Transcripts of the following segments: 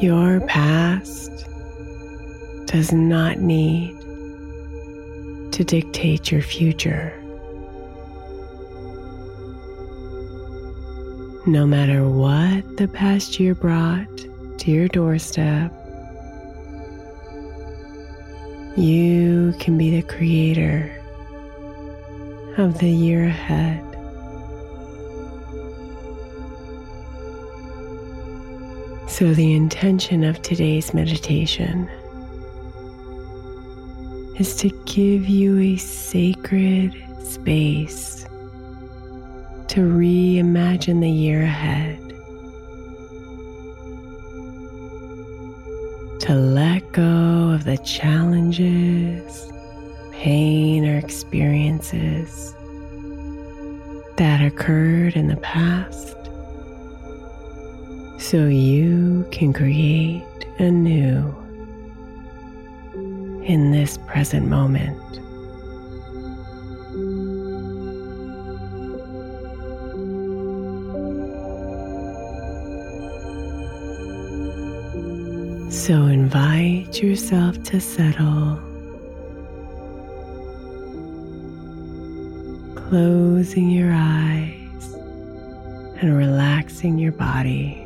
Your past does not need to dictate your future. No matter what the past year brought to your doorstep, you can be the creator of the year ahead. So, the intention of today's meditation is to give you a sacred space to reimagine the year ahead, to let go of the challenges, pain, or experiences that occurred in the past so you can create anew in this present moment. So invite yourself to settle, closing your eyes and relaxing your body.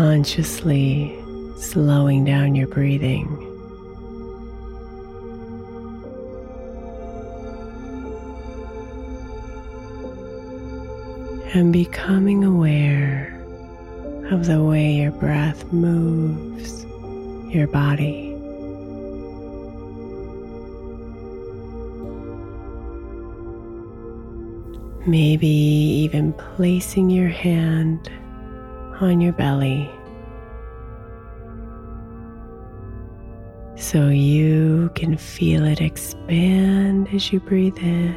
Consciously slowing down your breathing. And becoming aware of the way your breath moves your body. Maybe even placing your hand on your belly so you can feel it expand as you breathe in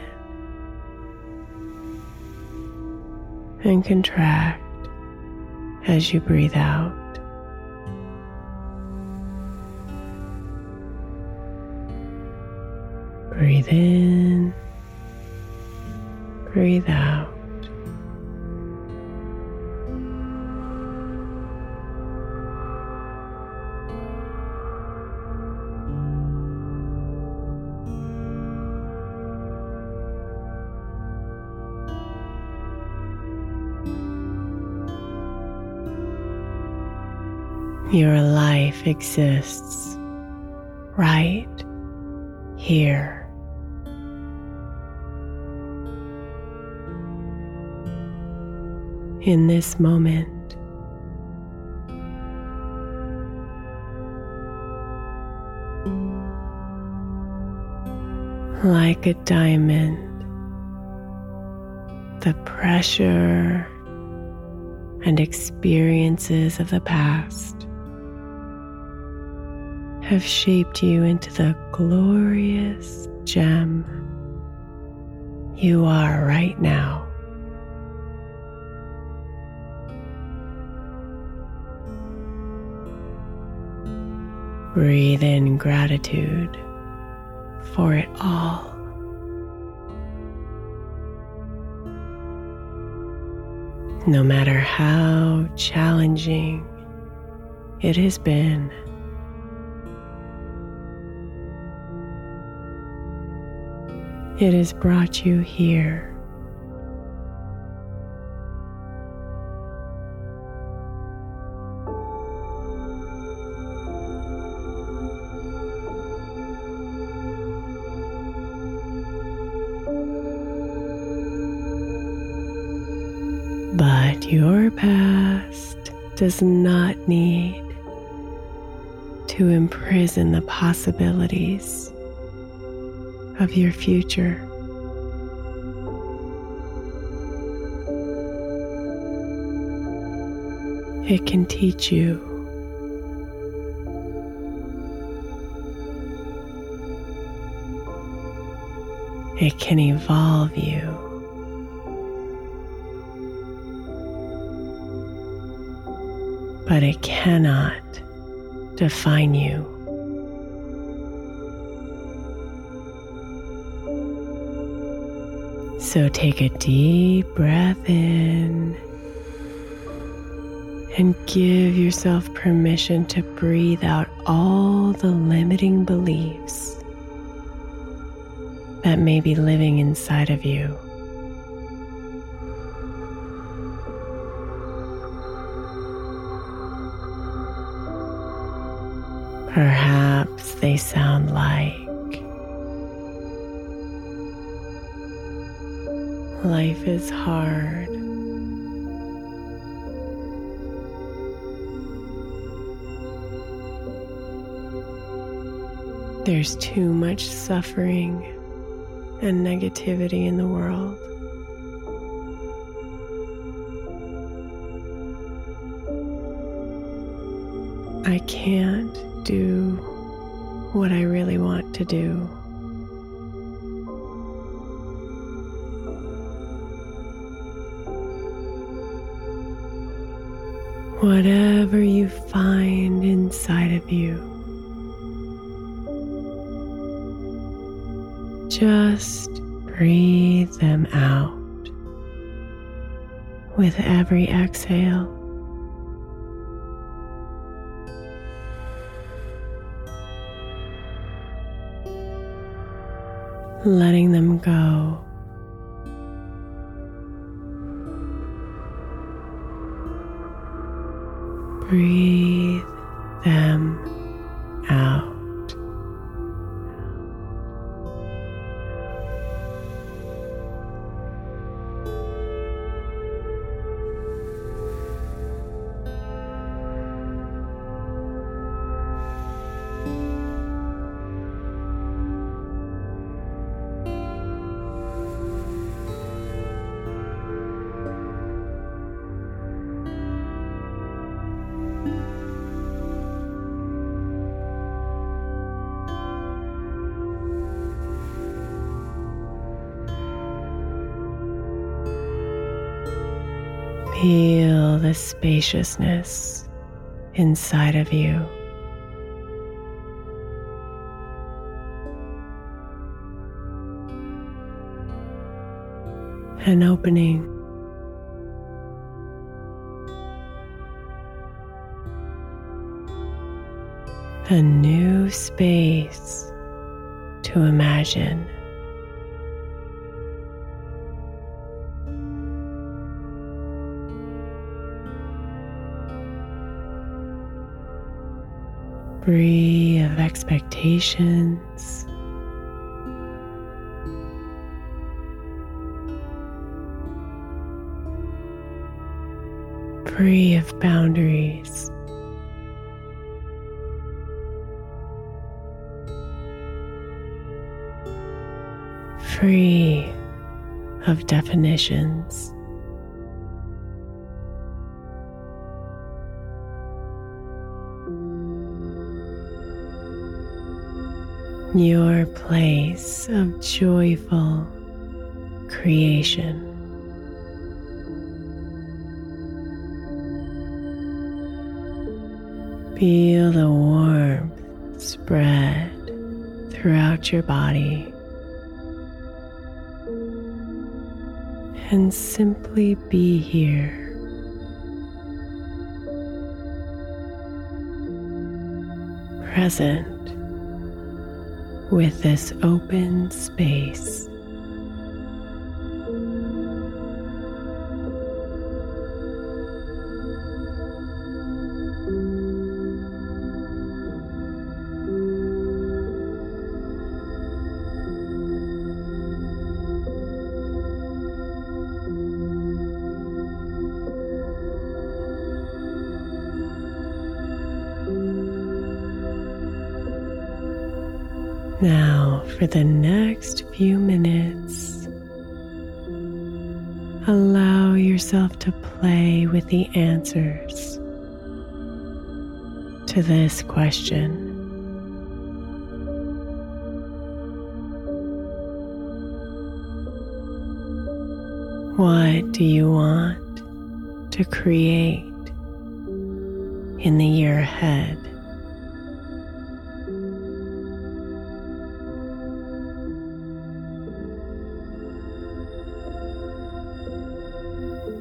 and contract as you breathe out. Breathe in, breathe out. Your life exists right here. In this moment. Like a diamond, the pressure and experiences of the past have shaped you into the glorious gem you are right now. Breathe in gratitude for it all. No matter how challenging it has been. It has brought you here. But your past does not need to imprison the possibilities of your future. It can teach you It can evolve you. But it cannot define you. So take a deep breath in and give yourself permission to breathe out all the limiting beliefs that may be living inside of you. Perhaps they sound like life is hard. There's too much suffering and negativity in the world. I can't do what I really want to do. Whatever you find inside of you, just breathe them out with every exhale. letting them go. Breathe them out. Feel the spaciousness inside of you. An opening. A new space to imagine. Free of expectations. Free of boundaries. Free of definitions. Your place of joyful creation. Feel the warmth spread throughout your body. And simply be here. Present with this open space. Now, for the next few minutes, allow yourself to play with the answers to this question. What do you want to create in the year ahead?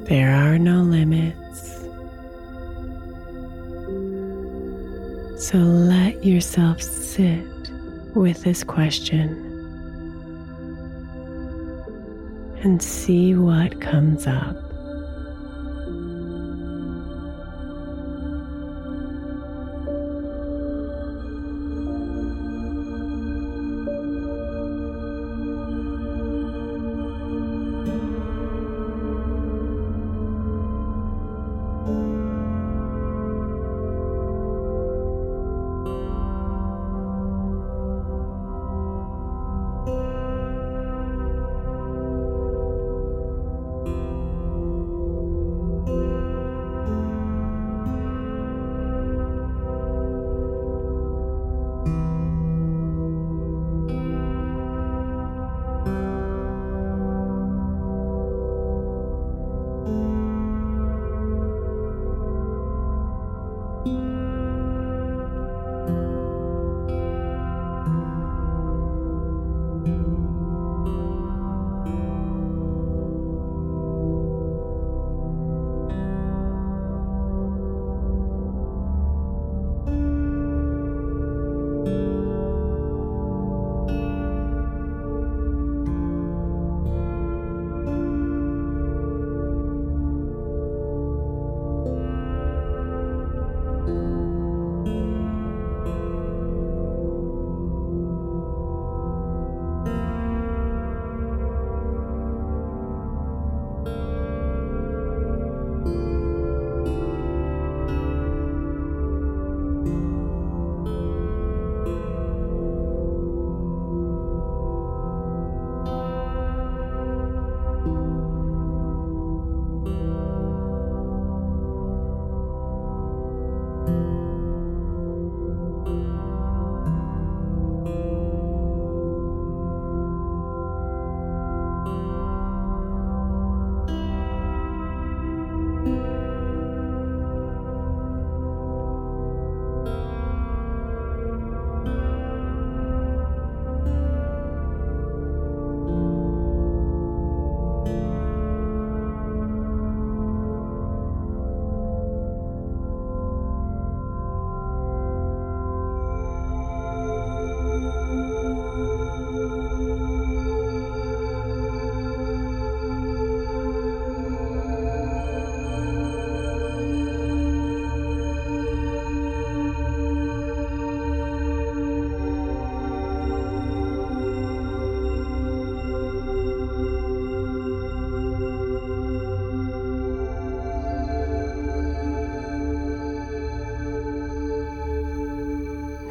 There are no limits. So let yourself sit with this question and see what comes up.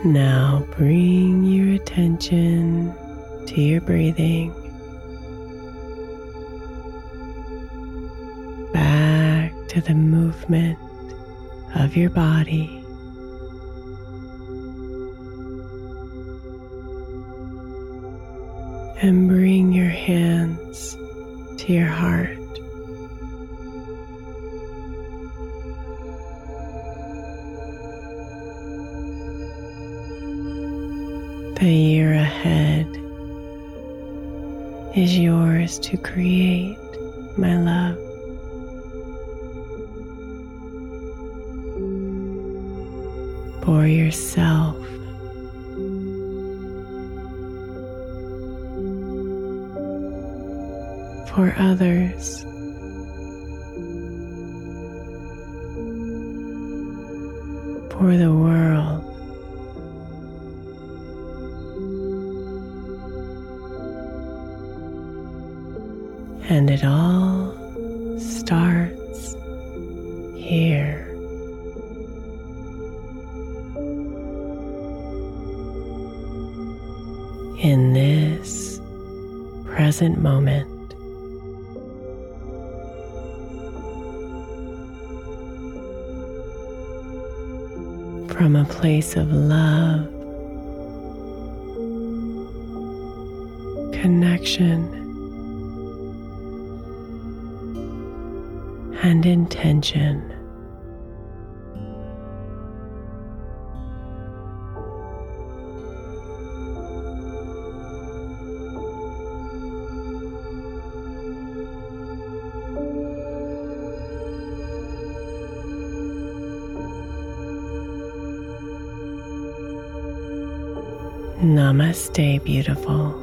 Now bring your attention to your breathing. Back to the movement of your body. And bring your hands to your heart. The year ahead is yours to create, my love. For yourself. For others. For the world. And it all starts here. In this present moment. From a place of love, connection, and intention. Namaste, beautiful.